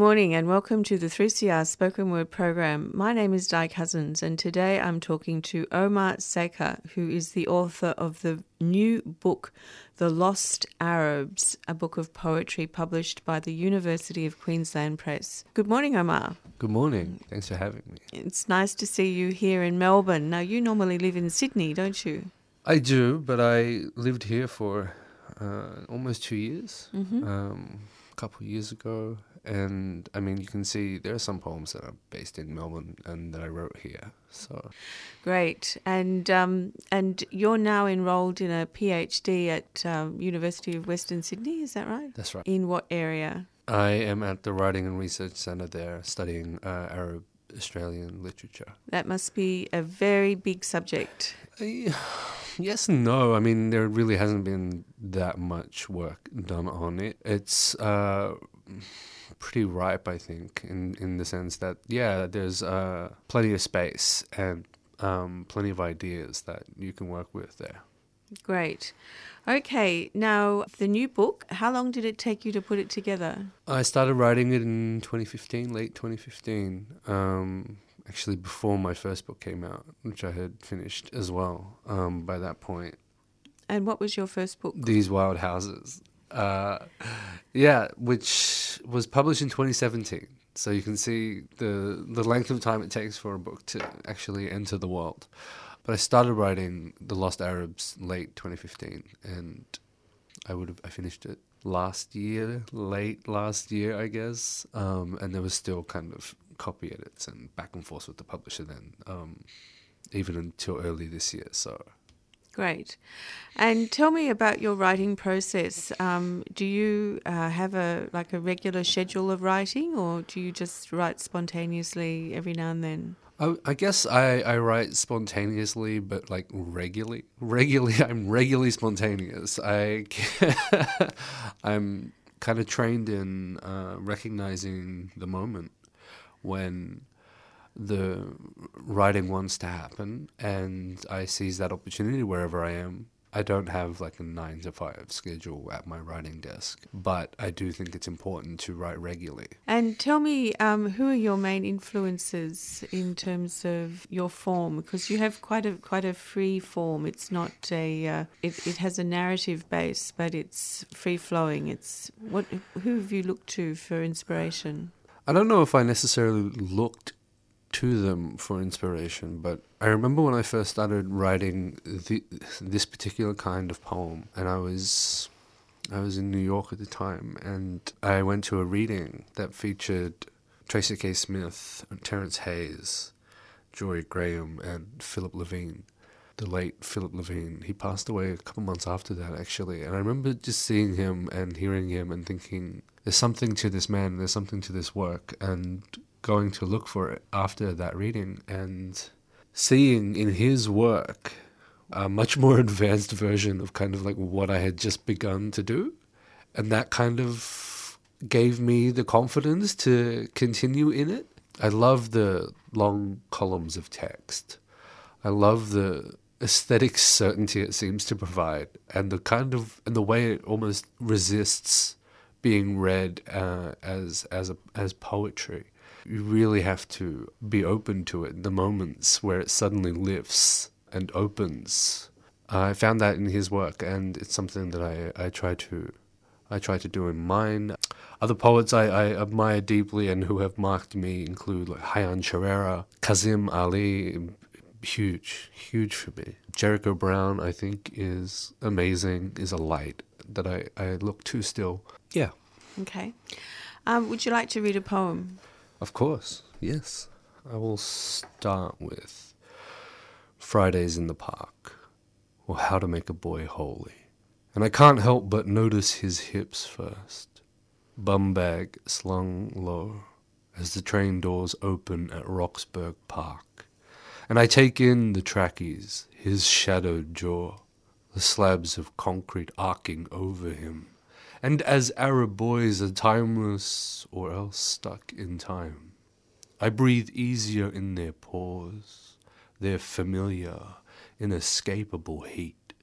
Morning and welcome to the 3CR Spoken Word program. My name is Di Cousens and today I'm talking to Omar Sakr, who is the author of the new book, The Lost Arabs, a book of poetry published by the University of Queensland Press. Good morning, Omar. Good morning. Thanks for having me. It's nice to see you here in Melbourne. Now, you normally live in Sydney, don't you? I do, but I lived here for uh, almost two years. Um, a couple of years ago, and I mean, you can see there are some poems that are based in Melbourne and that I wrote here. So Great. And um, and you're now enrolled in a PhD at um, University of Western Sydney, is that right? that's right. In what area? I am at the Writing and Research Centre there, studying uh, Arab Australian literature. That must be a very big subject. I- yes and no. I mean, there really hasn't been that much work done on it. It's uh, pretty ripe, I think, in in the sense that yeah, there's uh, plenty of space and um, plenty of ideas that you can work with there. Great. Okay, now the new book, how long did it take you to put it together? I started writing it in 2015, late 2015. Um, actually, before my first book came out, which I had finished as well. Um, by that point. point, And what was your first book? These Wild Houses. Uh, yeah, which was published in 2017. So you can see the the length of time it takes for a book to actually enter the world. But I started writing The Lost Arabs late 2015, and I would have I finished it last year, late last year, I guess. Um, and there was still kind of copy edits and back and forth with the publisher then, um, even until early this year. So Great. And tell me about your writing process. Um, do you uh, have a like a regular schedule of writing, or do you just write spontaneously every now and then? I, guess I, I write spontaneously, but like regularly. Regularly, I'm regularly spontaneous. I I'm kind of trained in uh, recognizing the moment when the writing wants to happen, and I seize that opportunity wherever I am. I don't have like a nine to five schedule at my writing desk, but I do think it's important to write regularly. And tell me, um, who are your main influences in terms of your form? Because you have quite a quite a free form. It's not a uh, it, it has a narrative base, but it's free flowing. It's what who have you looked to for inspiration? I don't know if I necessarily looked to them for inspiration, but I remember when I first started writing the, this particular kind of poem, and I was I was in New York at the time, and I went to a reading that featured Tracy K. Smith, Terrence Hayes, Jorie Graham, and Philip Levine. The late Philip Levine. He passed away a couple months after that, actually. And I remember just seeing him and hearing him and thinking, there's something to this man, there's something to this work, and going to look for it after that reading and seeing in his work a much more advanced version of kind of like what I had just begun to do. And that kind of gave me the confidence to continue in it. I love the long columns of text. I love the aesthetic certainty it seems to provide and the kind of and the way it almost resists being read uh, as as a, as poetry. You really have to be open to it. The moments where it suddenly lifts and opens. I found that in his work, and it's something that I, I try to I try to do in mine. Other poets I, I admire deeply and who have marked me include like Hayan Charara, Kazim Ali, huge, huge for me. Jericho Brown, I think, is amazing, is a light that I, I look to still. Yeah, Okay. Um, would you like to read a poem? Of course, yes. I will start with Fridays in the Park, or How to Make a Boy Holy. And I can't help but notice his hips first, bum bag slung low, as the train doors open at Roxburgh Park, And I take in the trackies, his shadowed jaw, the slabs of concrete arcing over him. And as Arab boys are timeless or else stuck in time, I breathe easier in their pores, their familiar, inescapable heat.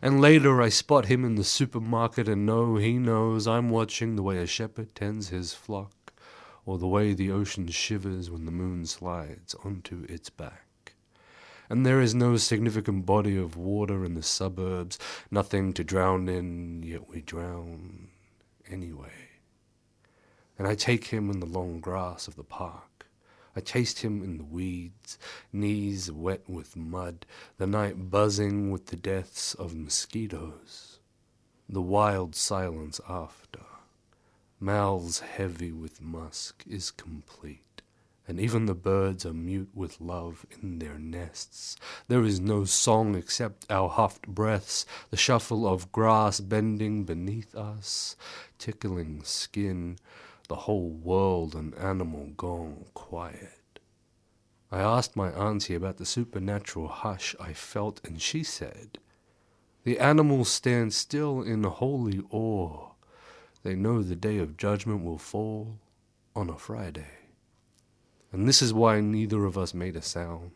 And later I spot him in the supermarket and know he knows I'm watching the way a shepherd tends his flock, or the way the ocean shivers when the moon slides onto its back. And there is no significant body of water in the suburbs, nothing to drown in, yet we drown anyway. And I take him in the long grass of the park. I chased him in the weeds, knees wet with mud, the night buzzing with the deaths of mosquitoes, the wild silence after, mouths heavy with musk, is complete, and even the birds are mute with love in their nests. There is no song except our huffed breaths, the shuffle of grass bending beneath us, tickling skin the whole world and animal gone quiet. I asked my auntie about the supernatural hush I felt, and she said, The animals stand still in holy awe. They know the day of judgment will fall on a Friday. And this is why neither of us made a sound,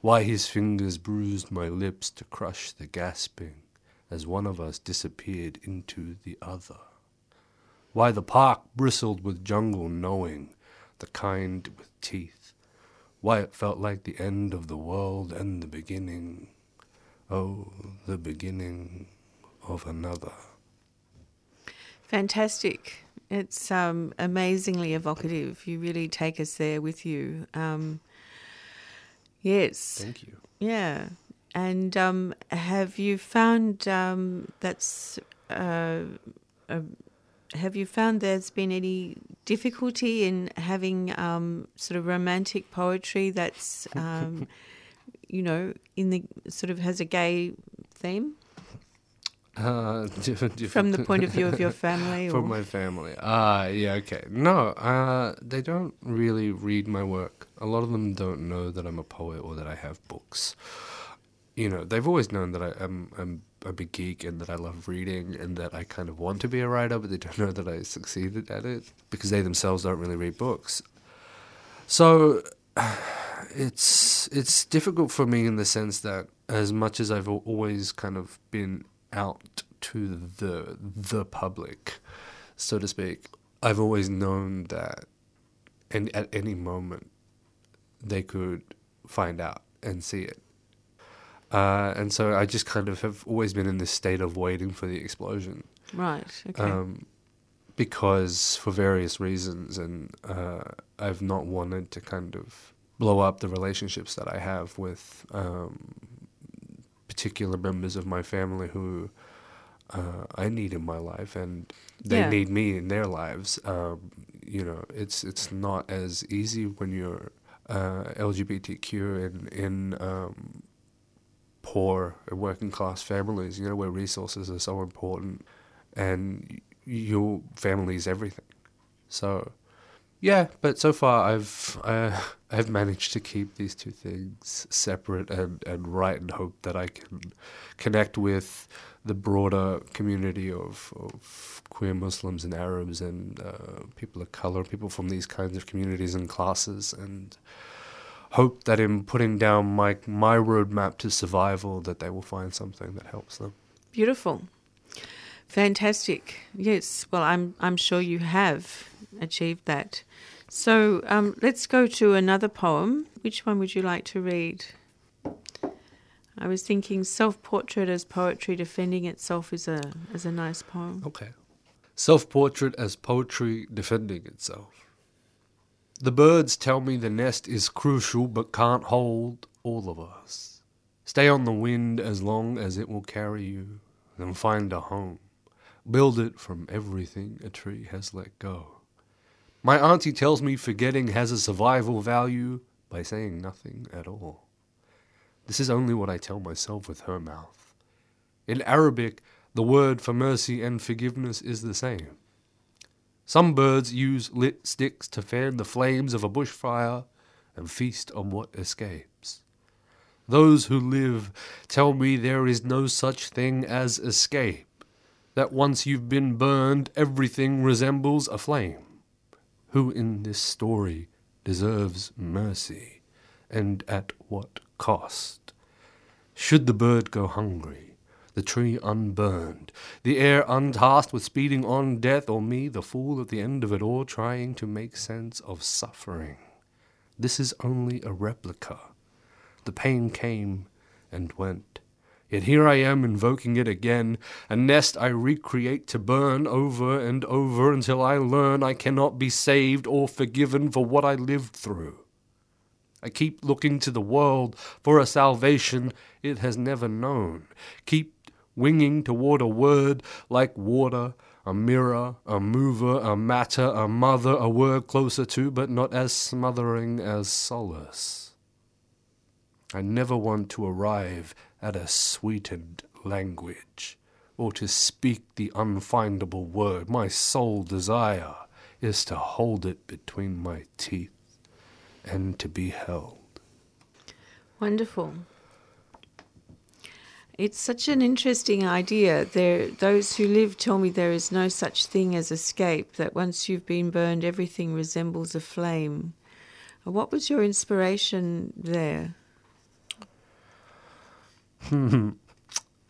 why his fingers bruised my lips to crush the gasping as one of us disappeared into the other. Why the park bristled with jungle knowing, the kind with teeth. Why it felt like the end of the world and the beginning, oh, the beginning of another. Fantastic. It's um, amazingly evocative. You really take us there with you. Um, yes. Thank you. Yeah. And um, have you found um, that's uh, a have you found there's been any difficulty in having um, sort of romantic poetry that's, um, you know, in the sort of has a gay theme? Uh, From the point of view of your family? From my family. Ah, uh, yeah, okay. No, uh, they don't really read my work. A lot of them don't know that I'm a poet or that I have books. You know, they've always known that I am I'm a big geek and that I love reading and that I kind of want to be a writer, but they don't know that I succeeded at it because they themselves don't really read books. So it's it's difficult for me in the sense that as much as I've always kind of been out to the the public, so to speak, I've always known that and at any moment they could find out and see it uh, and so I just kind of have always been in this state of waiting for the explosion. Right. Okay. Um, because for various reasons, and uh, I've not wanted to kind of blow up the relationships that I have with um, particular members of my family who uh, I need in my life, and they yeah. need me in their lives. Um, you know, it's it's not as easy when you're uh, LGBTQ in in um, poor and working class families, you know, where resources are so important and your family is everything. So, yeah, but so far I've uh, I've managed to keep these two things separate and, and write and hope that I can connect with the broader community of, of queer Muslims and Arabs and uh, people of color, people from these kinds of communities and classes and hope that in putting down my my roadmap to survival that they will find something that helps them. Beautiful. Fantastic. Yes. Well, I'm I'm sure you have achieved that. So um, let's go to another poem. Which one would you like to read? I was thinking self-portrait as poetry defending itself is a is a nice poem. Okay. Self-portrait as poetry defending itself. The birds tell me the nest is crucial but can't hold all of us. Stay on the wind as long as it will carry you, then find a home. Build it from everything a tree has let go. My auntie tells me forgetting has a survival value by saying nothing at all. This is only what I tell myself with her mouth. In Arabic, the word for mercy and forgiveness is the same. Some birds use lit sticks to fan the flames of a bushfire and feast on what escapes. Those who live tell me there is no such thing as escape, that once you've been burned, everything resembles a flame. Who in this story deserves mercy, and at what cost? Should the bird go hungry, the tree unburned, the air untasked with speeding on death, or me, the fool at the end of it all, trying to make sense of suffering? This is only a replica. The pain came and went. Yet here I am invoking it again, a nest I recreate to burn over and over until I learn I cannot be saved or forgiven for what I lived through. I keep looking to the world for a salvation it has never known. Keep winging toward a word like water, a mirror, a mover, a matter, a mother, a word closer to, but not as smothering as solace. I never want to arrive at a sweetened language, or to speak the unfindable word. My sole desire is to hold it between my teeth and to be held. Wonderful. It's such an interesting idea. There, those who live tell me there is no such thing as escape. That once you've been burned, everything resembles a flame. What was your inspiration there?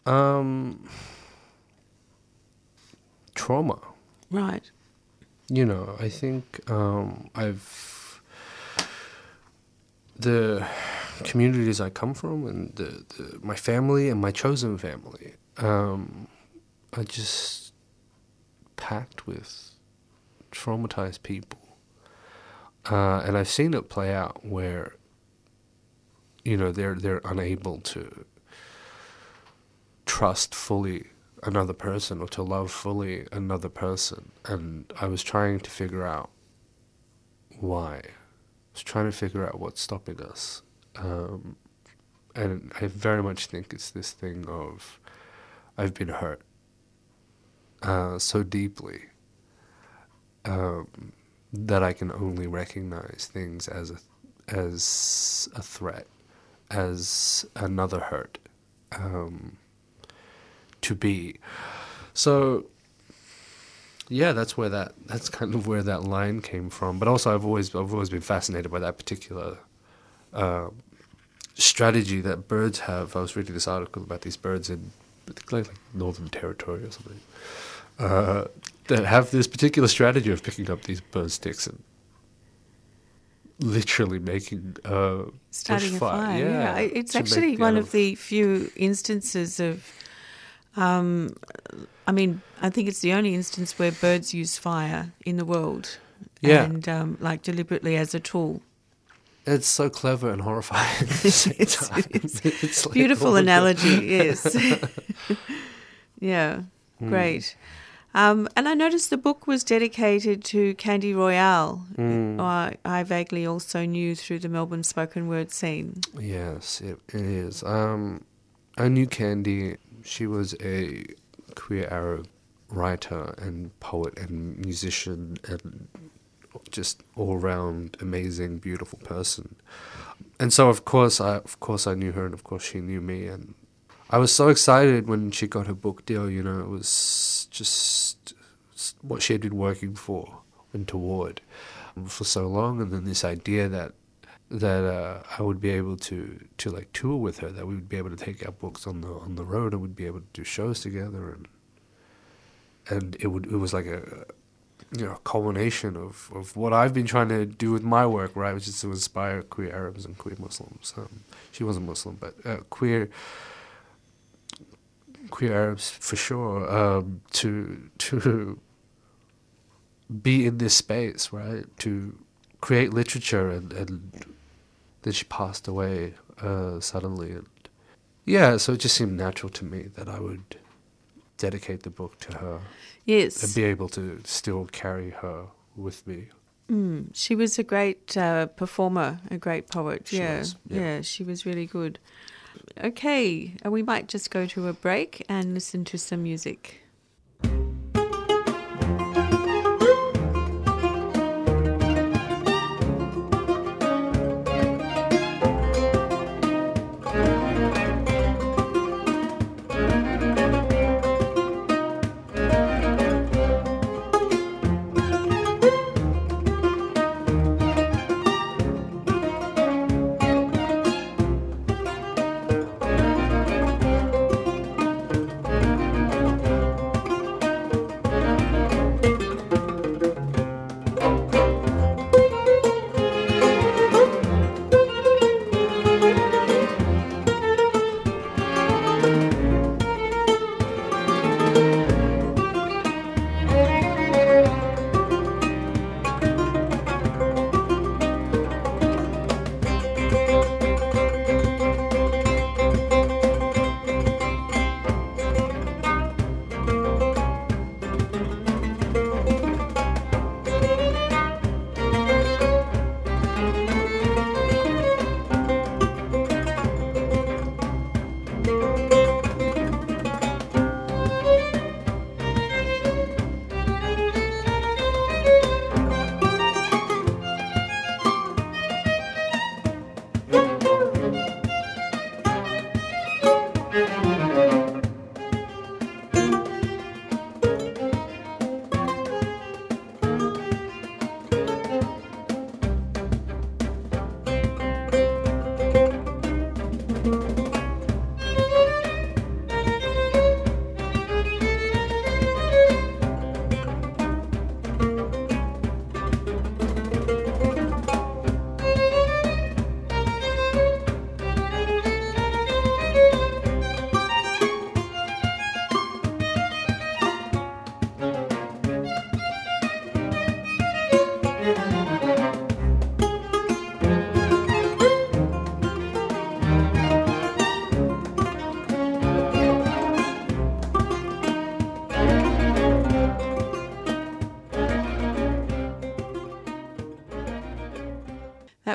Um, trauma. Right. You know, I think um, I've the communities I come from and the, the my family and my chosen family um, are just packed with traumatized people, uh, and I've seen it play out where you know they're they're unable to trust fully another person or to love fully another person. And I was trying to figure out why. I was trying to figure out what's stopping us. Um, and I very much think it's this thing of I've been hurt uh, so deeply um, that I can only recognize things as a as a threat, as another hurt. Um, to be. So yeah, that's where that that's kind of where that line came from. But also, I've always I've always been fascinated by that particular uh, strategy that birds have. I was reading this article about these birds in like, like Northern Territory or something uh, that have this particular strategy of picking up these burn sticks and literally making uh, starting a fire. Yeah, yeah. it's actually one of the few instances of um, I mean, I think it's the only instance where birds use fire in the world. Yeah. And um, like deliberately as a tool. It's so clever and horrifying at the same it's, time. It's it's like beautiful analogy, yes. yeah, Hmm. great. Um, and I noticed the book was dedicated to Candy Royalle. Mm. I, I vaguely also knew through the Melbourne spoken word scene. Yes, it, it is. Um, I knew Candy. She was a queer Arab writer and poet and musician and just all round amazing, beautiful person. And so, of course, I of course I knew her, and of course she knew me, and I was so excited when she got her book deal. You know, it was just what she had been working for and toward for so long, and then this idea that that uh, I would be able to to like tour with her, that we would be able to take our books on the on the road, and we'd be able to do shows together, and and it would it was like a you know culmination of, of what I've been trying to do with my work, right, which is to inspire queer Arabs and queer Muslims. Um, she wasn't Muslim, but uh, queer queer Arabs for sure um, to to be in this space, right, to create literature, and, and then she passed away uh, suddenly, and yeah, so it just seemed natural to me that I would dedicate the book to her Yes. and be able to still carry her with me. Mm, she was a great uh, performer, a great poet. She yeah. was, yeah. she was really good. Okay, uh, we might just go to a break and listen to some music.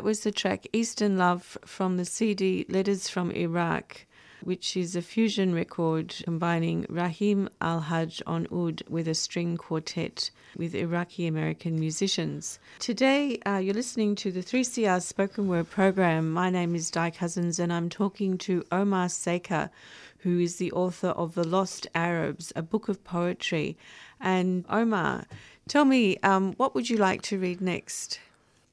Was the track Eastern Love from the CD Letters from Iraq, which is a fusion record combining Rahim AlHaj on oud with a string quartet with Iraqi American musicians. Today, uh, you're listening to the 3CR Spoken Word program. My name is Di Cousens, and I'm talking to Omar Sakr, who is the author of The Lost Arabs, a book of poetry. And Omar, tell me, um, what would you like to read next?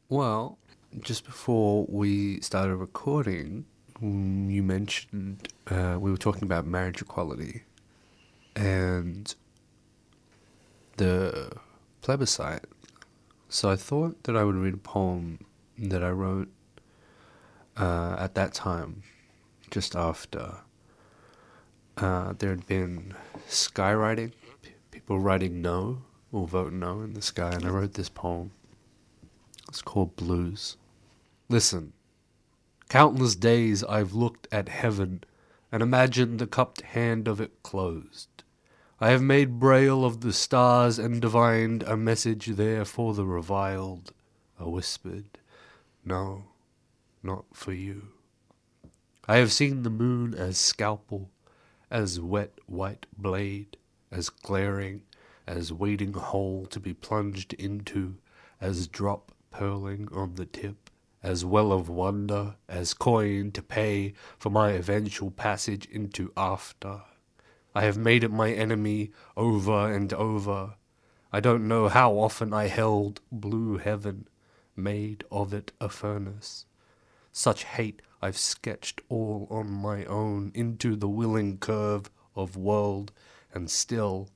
Well, just before we started recording, mm, you mentioned uh, we were talking about marriage equality and the plebiscite. So I thought that I would read a poem that I wrote uh, at that time, just after uh, there had been skywriting, people writing no or vote no in the sky, and I wrote this poem. It's called Blues. Listen, countless days I've looked at heaven and imagined the cupped hand of it closed. I have made braille of the stars and divined a message there for the reviled, a whispered, No, not for you. I have seen the moon as scalpel, as wet white blade, as glaring, as waiting hole to be plunged into, as drop purling on the tip as well of wonder as coin to pay for my eventual passage into after. I have made it my enemy over and over. I don't know how often I held blue heaven, made of it a furnace. Such hate I've sketched all on my own into the willing curve of world, and still,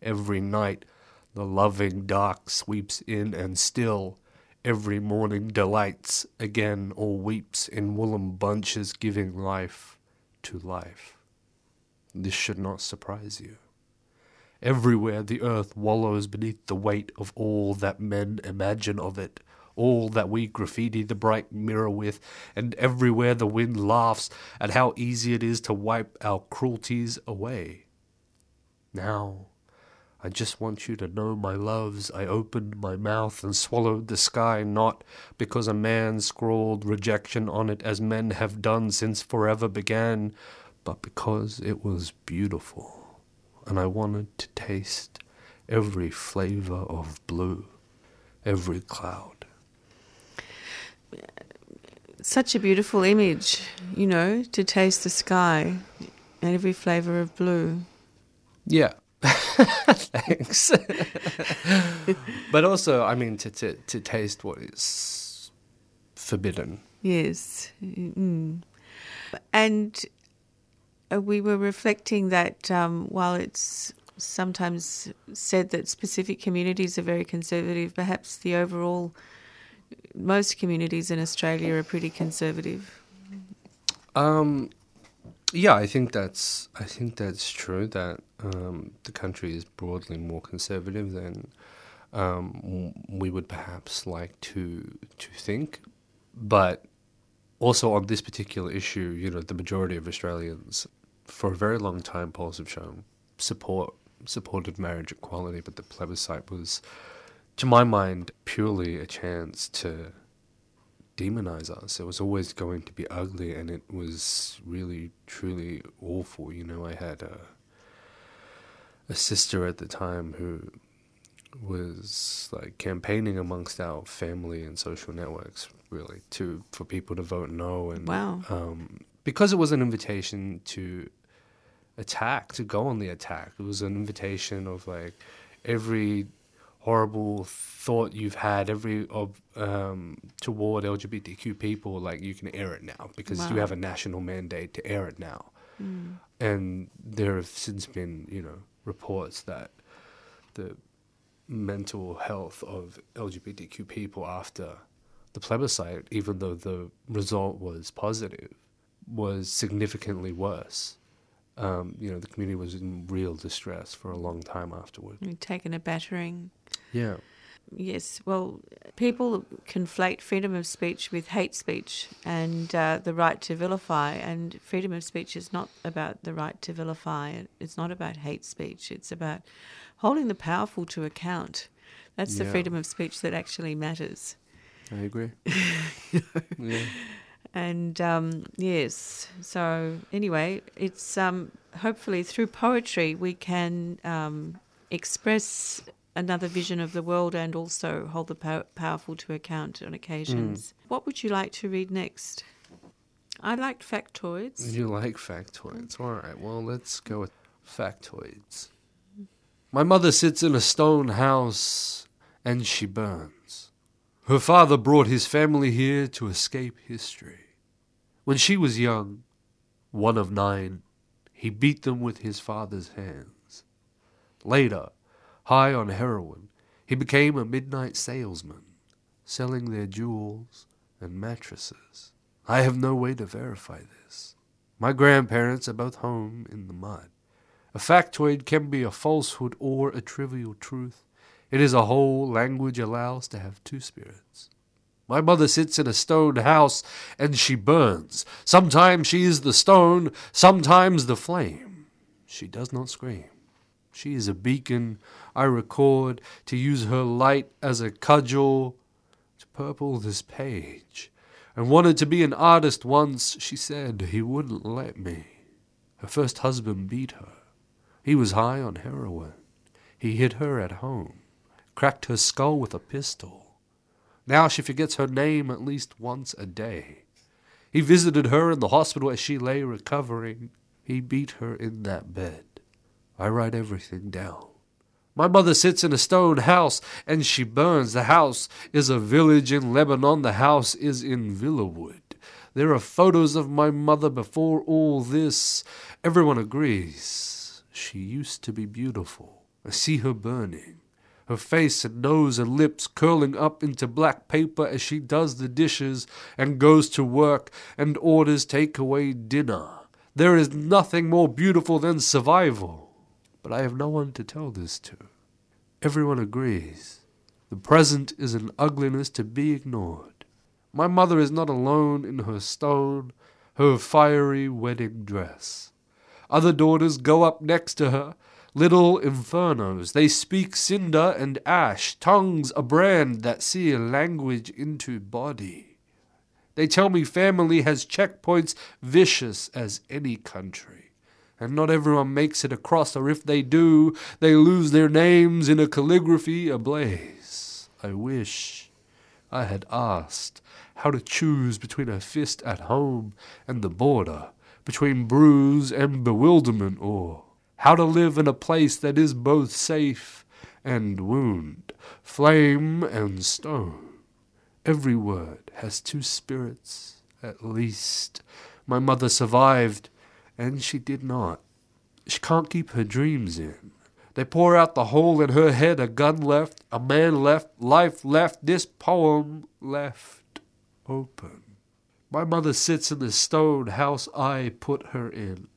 every night, the loving dark sweeps in, and still, every morning delights again or weeps in woollen bunches giving life to life. This should not surprise you. Everywhere the earth wallows beneath the weight of all that men imagine of it, all that we graffiti the bright mirror with, and everywhere the wind laughs at how easy it is to wipe our cruelties away. Now, I just want you to know, my loves, I opened my mouth and swallowed the sky, not because a man scrawled rejection on it as men have done since forever began, but because it was beautiful, and I wanted to taste every flavor of blue, every cloud. Such a beautiful image, you know, to taste the sky and every flavor of blue. Yeah, Thanks. but also, I mean, to, to, to taste what is forbidden. Yes. Mm. And uh, we were reflecting that um, while it's sometimes said that specific communities are very conservative, perhaps the overall, most communities in Australia are pretty conservative. Um, yeah, I think that's I think that's true that um, the country is broadly more conservative than um, we would perhaps like to to think, but also on this particular issue, you know, the majority of Australians, for a very long time, polls have shown support supported marriage equality, but the plebiscite was, to my mind, purely a chance to demonize us. It was always going to be ugly, and it was really, truly awful. You know, I had a a sister at the time who was like campaigning amongst our family and social networks, really, to for people to vote no, and wow, um, because it was an invitation to attack, to go on the attack. It was an invitation of like every horrible thought you've had every of um, toward LGBTQ people, like you can air it now because wow. you have a national mandate to air it now. Mm. And there have since been, you know, reports that the mental health of LGBTQ people after the plebiscite, even though the result was positive, was significantly worse um, you know, the community was in real distress for a long time afterward. Taken a battering. Yeah. Yes, well, people conflate freedom of speech with hate speech and uh, the right to vilify. And freedom of speech is not about the right to vilify. It's not about hate speech. It's about holding the powerful to account. That's the freedom of speech that actually matters. I agree. yeah. And um, yes, so anyway, it's um, hopefully through poetry we can um, express another vision of the world and also hold the pow- powerful to account on occasions. What would you like to read next? I like factoids. You like factoids. All right, well, let's go with factoids. My mother sits in a stone house and she burns. Her father brought his family here to escape history. When she was young, one of nine, he beat them with his father's hands. Later, high on heroin, he became a midnight salesman, selling their jewels and mattresses. I have no way to verify this. My grandparents are both home in the mud. A factoid can be a falsehood or a trivial truth. It is a whole language allows to have two spirits. My mother sits in a stone house and she burns. Sometimes she is the stone, sometimes the flame. She does not scream. She is a beacon, I record, to use her light as a cudgel to purple this page. And wanted to be an artist once, she said. He wouldn't let me. Her first husband beat her. He was high on heroin. He hid her at home, cracked her skull with a pistol. Now she forgets her name at least once a day. He visited her in the hospital as she lay recovering. He beat her in that bed. I write everything down. My mother sits in a stone house and she burns. The house is a village in Lebanon. The house is in Villawood. There are photos of my mother before all this. Everyone agrees. She used to be beautiful. I see her burning her face and nose and lips curling up into black paper as she does the dishes and goes to work and orders takeaway dinner. There is nothing more beautiful than survival. But I have no one to tell this to. Everyone agrees. The present is an ugliness to be ignored. My mother is not alone in her stone, her fiery wedding dress. Other daughters go up next to her, little infernos. They speak cinder and ash, tongues a brand that seal language into body. They tell me family has checkpoints vicious as any country. And not everyone makes it across, or if they do, they lose their names in a calligraphy ablaze. I wish I had asked how to choose between a fist at home and the border, between bruise and bewilderment, or how to live in a place that is both safe and wound, flame and stone. Every word has two spirits, at least. My mother survived, and she did not. She can't keep her dreams in. They pour out the hole in her head, a gun left, a man left, life left, this poem left open. My mother sits in the stone house I put her in,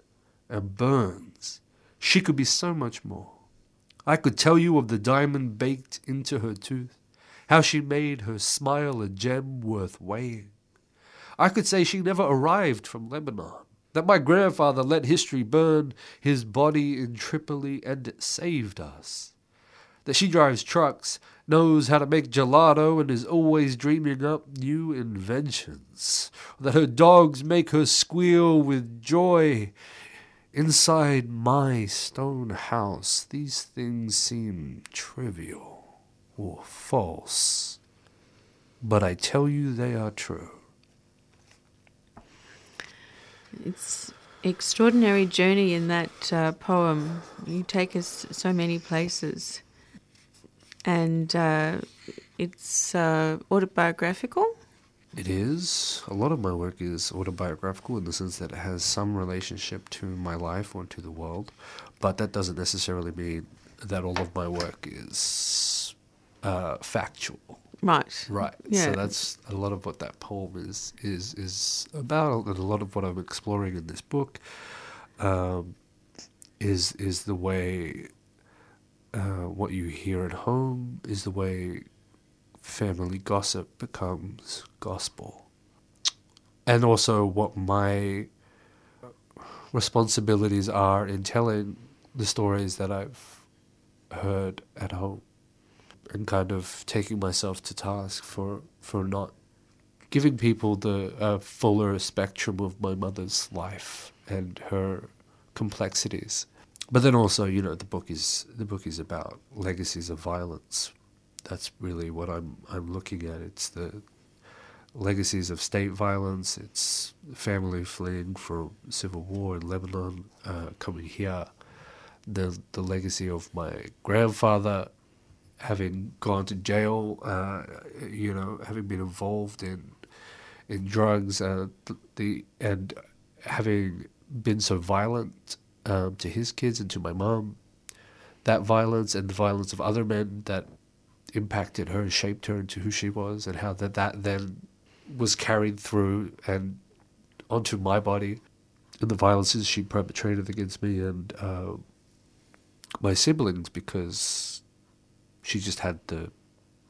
and burns she could be so much more. I could tell you of the diamond baked into her tooth, how she made her smile a gem worth weighing. I could say she never arrived from Lebanon, that my grandfather let history burn his body in Tripoli and it saved us, that she drives trucks, knows how to make gelato, and is always dreaming up new inventions, that her dogs make her squeal with joy Inside my stone house, these things seem trivial or false, but I tell you they are true. It's extraordinary journey in that uh, poem. You take us so many places, and uh, it's uh, autobiographical. It is. A lot of my work is autobiographical in the sense that it has some relationship to my life or to the world, but that doesn't necessarily mean that all of my work is uh, factual. Right. Right. Yeah. So that's a lot of what that poem is is is about, and a lot of what I'm exploring in this book um, is is the way uh, what you hear at home is the way family gossip becomes gospel. And also what my responsibilities are in telling the stories that I've heard at home. and kind of taking myself to task for for not giving people the uh, fuller spectrum of my mother's life and her complexities. But then also, you know, the book is the book is about legacies of violence. That's really what I'm I'm looking at. It's the legacies of state violence. It's family fleeing from civil war in Lebanon, uh, coming here. The the legacy of my grandfather having gone to jail, uh, you know, having been involved in in drugs, uh, the and having been so violent um, to his kids and to my mom. That violence and the violence of other men that impacted her and shaped her into who she was, and how that that then was carried through and onto my body, and the violences she perpetrated against me and uh, my siblings because she just had the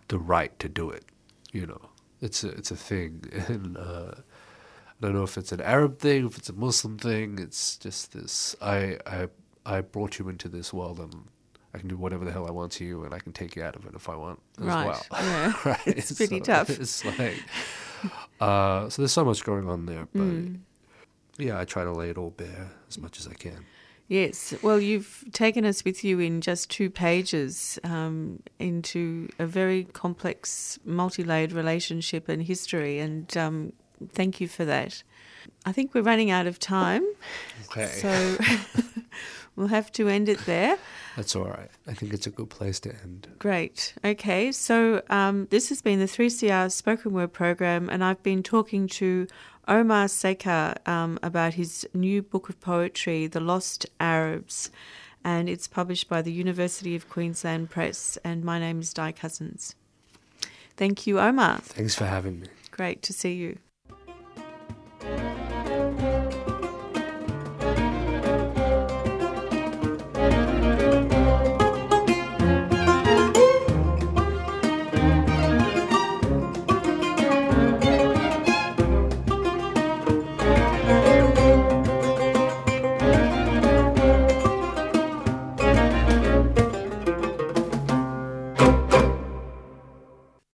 the right to do it. You know, it's a it's a thing, and uh, I don't know if it's an Arab thing, if it's a Muslim thing. It's just this. I I I brought you into this world, and I can do whatever the hell I want to you, and I can take you out of it if I want as Right, well. yeah. right. It's pretty So tough. It's like. Uh, so there's so much going on there, but Mm. yeah, I try to lay it all bare as much as I can. Yes. Well, you've taken us with you in just two pages um, into a very complex, multi layered relationship and history, and um, thank you for that. I think we're running out of time, Okay, so we'll have to end it there. that's all right. I think it's a good place to end. Great. Okay. So um, this has been the 3CR spoken word program, and I've been talking to Omar Sakr um, about his new book of poetry, The Lost Arabs, and it's published by the University of Queensland Press. And my name is Di Cousens. Thank you, Omar. Thanks for having me. Great to see you.